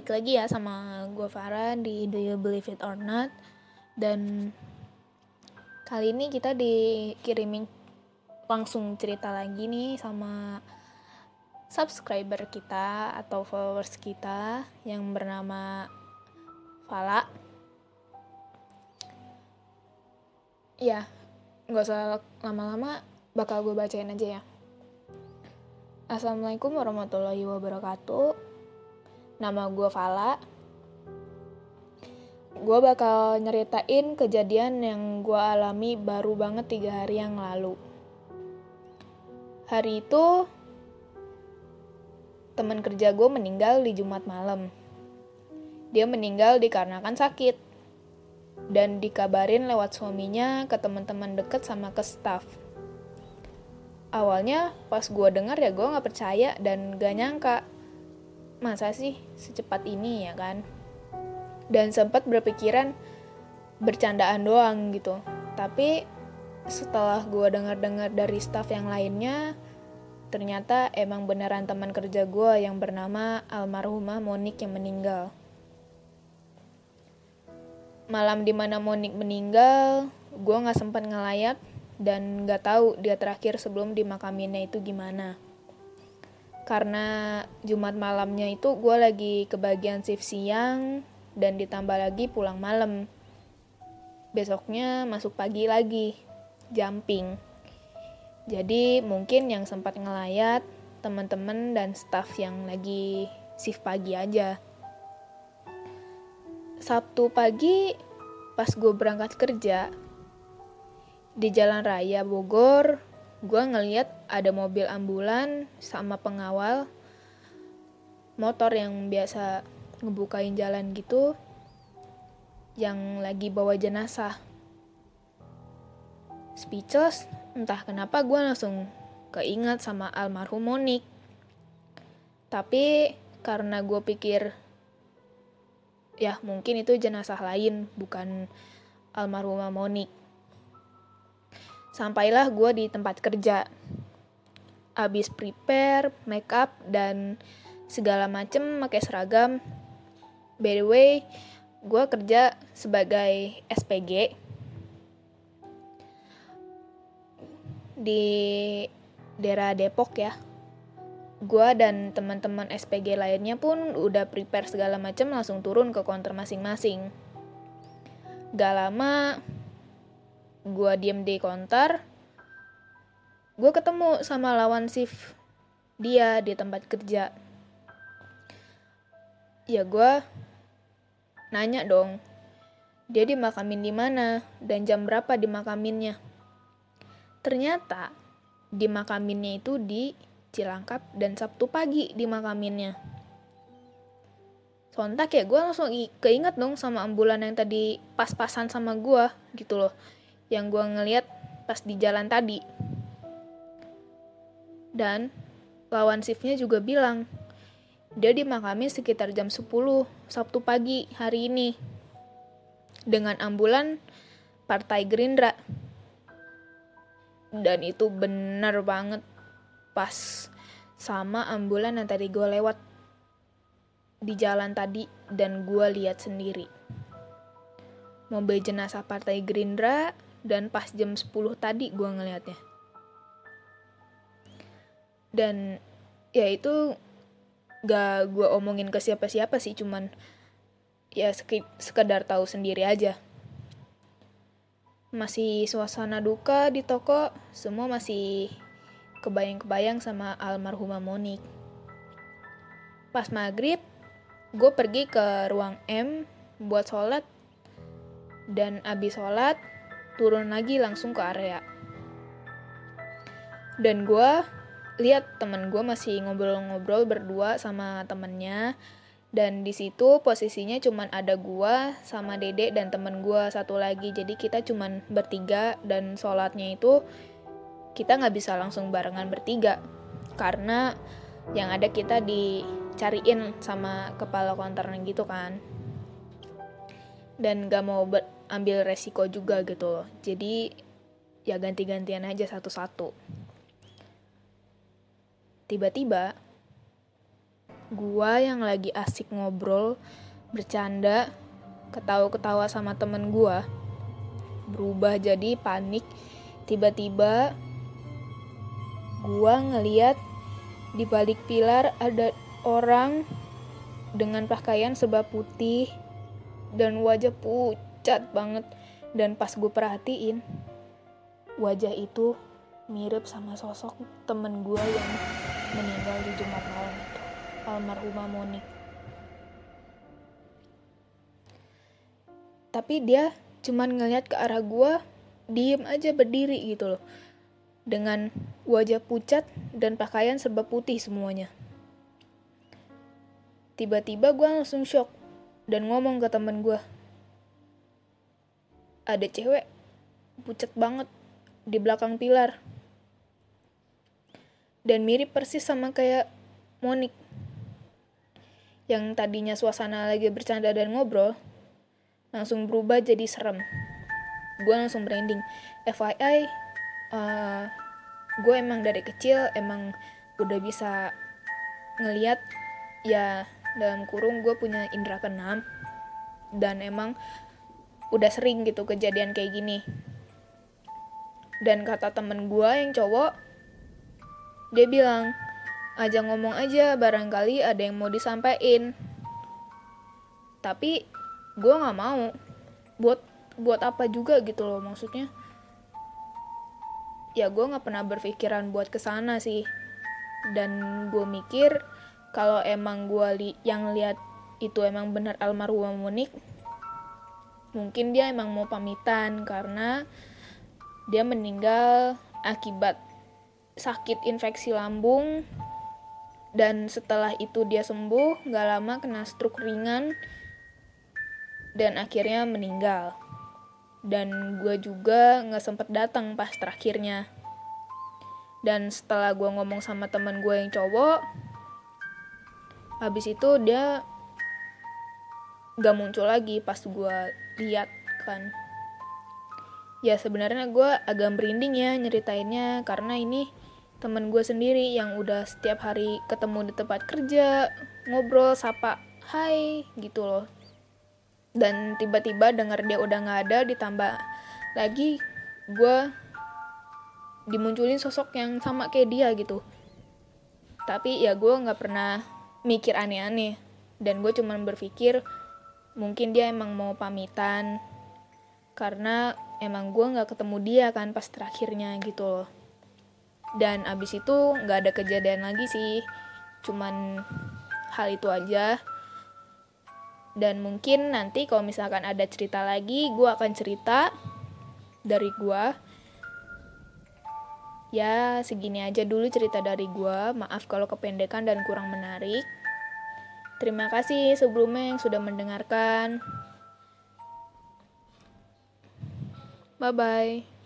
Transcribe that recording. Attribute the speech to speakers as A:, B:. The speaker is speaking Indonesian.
A: balik lagi ya sama gue Farah di Do You Believe It or Not. Dan kali ini kita dikirimin langsung cerita lagi nih sama subscriber kita atau followers kita yang bernama Fala. Ya, gak usah lama-lama bakal gue bacain aja ya. Assalamualaikum warahmatullahi wabarakatuh Nama gue Fala. Gue bakal nyeritain kejadian yang gue alami baru banget tiga hari yang lalu. Hari itu, teman kerja gue meninggal di Jumat malam. Dia meninggal dikarenakan sakit. Dan dikabarin lewat suaminya ke teman-teman deket sama ke staff. Awalnya pas gue dengar ya gue gak percaya dan gak nyangka masa sih secepat ini ya kan? Dan sempat berpikiran bercandaan doang gitu. Tapi setelah gue dengar-dengar dari staff yang lainnya ternyata emang beneran teman kerja gue yang bernama almarhumah Monik yang meninggal. Malam di mana Monik meninggal gue nggak sempat ngelayat dan nggak tahu dia terakhir sebelum dimakaminnya itu gimana karena Jumat malamnya itu gue lagi kebagian shift siang dan ditambah lagi pulang malam. Besoknya masuk pagi lagi, jumping. Jadi mungkin yang sempat ngelayat teman-teman dan staff yang lagi shift pagi aja. Sabtu pagi pas gue berangkat kerja di jalan raya Bogor gue ngeliat ada mobil ambulan sama pengawal motor yang biasa ngebukain jalan gitu yang lagi bawa jenazah. Speechless entah kenapa gue langsung keinget sama almarhum Monik. Tapi karena gue pikir ya mungkin itu jenazah lain bukan almarhumah Monik Sampailah gue di tempat kerja. Abis prepare, make up, dan segala macem pakai seragam. By the way, gue kerja sebagai SPG di daerah Depok ya. Gue dan teman-teman SPG lainnya pun udah prepare segala macem langsung turun ke counter masing-masing. Gak lama gue diem di konter gue ketemu sama lawan shift dia di tempat kerja. Ya gue nanya dong dia dimakamin di mana dan jam berapa dimakaminnya? Ternyata dimakaminnya itu di Cilangkap dan Sabtu pagi dimakaminnya. Sontak ya gue langsung keinget dong sama ambulan yang tadi pas-pasan sama gue gitu loh yang gue ngeliat pas di jalan tadi. Dan lawan shiftnya juga bilang, dia dimakami sekitar jam 10 Sabtu pagi hari ini dengan ambulan Partai Gerindra. Dan itu bener banget pas sama ambulan yang tadi gue lewat di jalan tadi dan gue lihat sendiri. Mobil jenazah Partai Gerindra dan pas jam 10 tadi gue ngelihatnya dan ya itu gak gue omongin ke siapa-siapa sih cuman ya sekedar tahu sendiri aja. Masih suasana duka di toko semua masih kebayang-kebayang sama almarhumah Monik. Pas maghrib gue pergi ke ruang M buat sholat. Dan abis sholat turun lagi langsung ke area. Dan gue lihat temen gue masih ngobrol-ngobrol berdua sama temennya. Dan di situ posisinya cuman ada gue sama dede dan temen gue satu lagi. Jadi kita cuman bertiga dan sholatnya itu kita nggak bisa langsung barengan bertiga. Karena yang ada kita dicariin sama kepala konternya gitu kan. Dan gak mau ber ambil resiko juga gitu loh. Jadi ya ganti-gantian aja satu-satu. Tiba-tiba gua yang lagi asik ngobrol, bercanda, ketawa-ketawa sama temen gua berubah jadi panik. Tiba-tiba gua ngeliat di balik pilar ada orang dengan pakaian serba putih dan wajah pucat banget. Dan pas gue perhatiin wajah itu mirip sama sosok temen gue yang meninggal di Jumat malam itu almarhumah Monik. Tapi dia cuman ngeliat ke arah gue diem aja berdiri gitu loh. Dengan wajah pucat dan pakaian serba putih semuanya. Tiba-tiba gue langsung shock dan ngomong ke temen gue ada cewek pucat banget di belakang pilar. Dan mirip persis sama kayak Monik. Yang tadinya suasana lagi bercanda dan ngobrol langsung berubah jadi serem. Gue langsung branding. FYI uh, gue emang dari kecil emang udah bisa ngeliat ya dalam kurung gue punya indera keenam. Dan emang udah sering gitu kejadian kayak gini. Dan kata temen gue yang cowok dia bilang aja ngomong aja barangkali ada yang mau disampaikan. Tapi gue nggak mau. Buat buat apa juga gitu loh maksudnya. Ya gue nggak pernah berpikiran buat ke sana sih. Dan gue mikir kalau emang gue li yang lihat itu emang benar almarhumah Monik mungkin dia emang mau pamitan karena dia meninggal akibat sakit infeksi lambung. Dan setelah itu dia sembuh gak lama kena stroke ringan dan akhirnya meninggal. Dan gue juga nggak sempet datang pas terakhirnya. Dan setelah gue ngomong sama teman gue yang cowok habis itu dia gak muncul lagi pas gue lihat kan. Ya sebenarnya gue agak merinding ya nyeritainnya karena ini temen gue sendiri yang udah setiap hari ketemu di tempat kerja ngobrol sapa hai gitu loh. Dan tiba-tiba denger dia udah nggak ada ditambah lagi gue dimunculin sosok yang sama kayak dia gitu. Tapi ya gue nggak pernah mikir aneh-aneh. Dan gue cuman berpikir mungkin dia emang mau pamitan. Karena emang gue nggak ketemu dia kan pas terakhirnya gitu loh. Dan abis itu nggak ada kejadian lagi sih. Cuman hal itu aja. Dan mungkin nanti kalau misalkan ada cerita lagi gue akan cerita dari gue Ya, segini aja dulu cerita dari gue. Maaf kalau kependekan dan kurang menarik. Terima kasih sebelumnya yang sudah mendengarkan. Bye bye.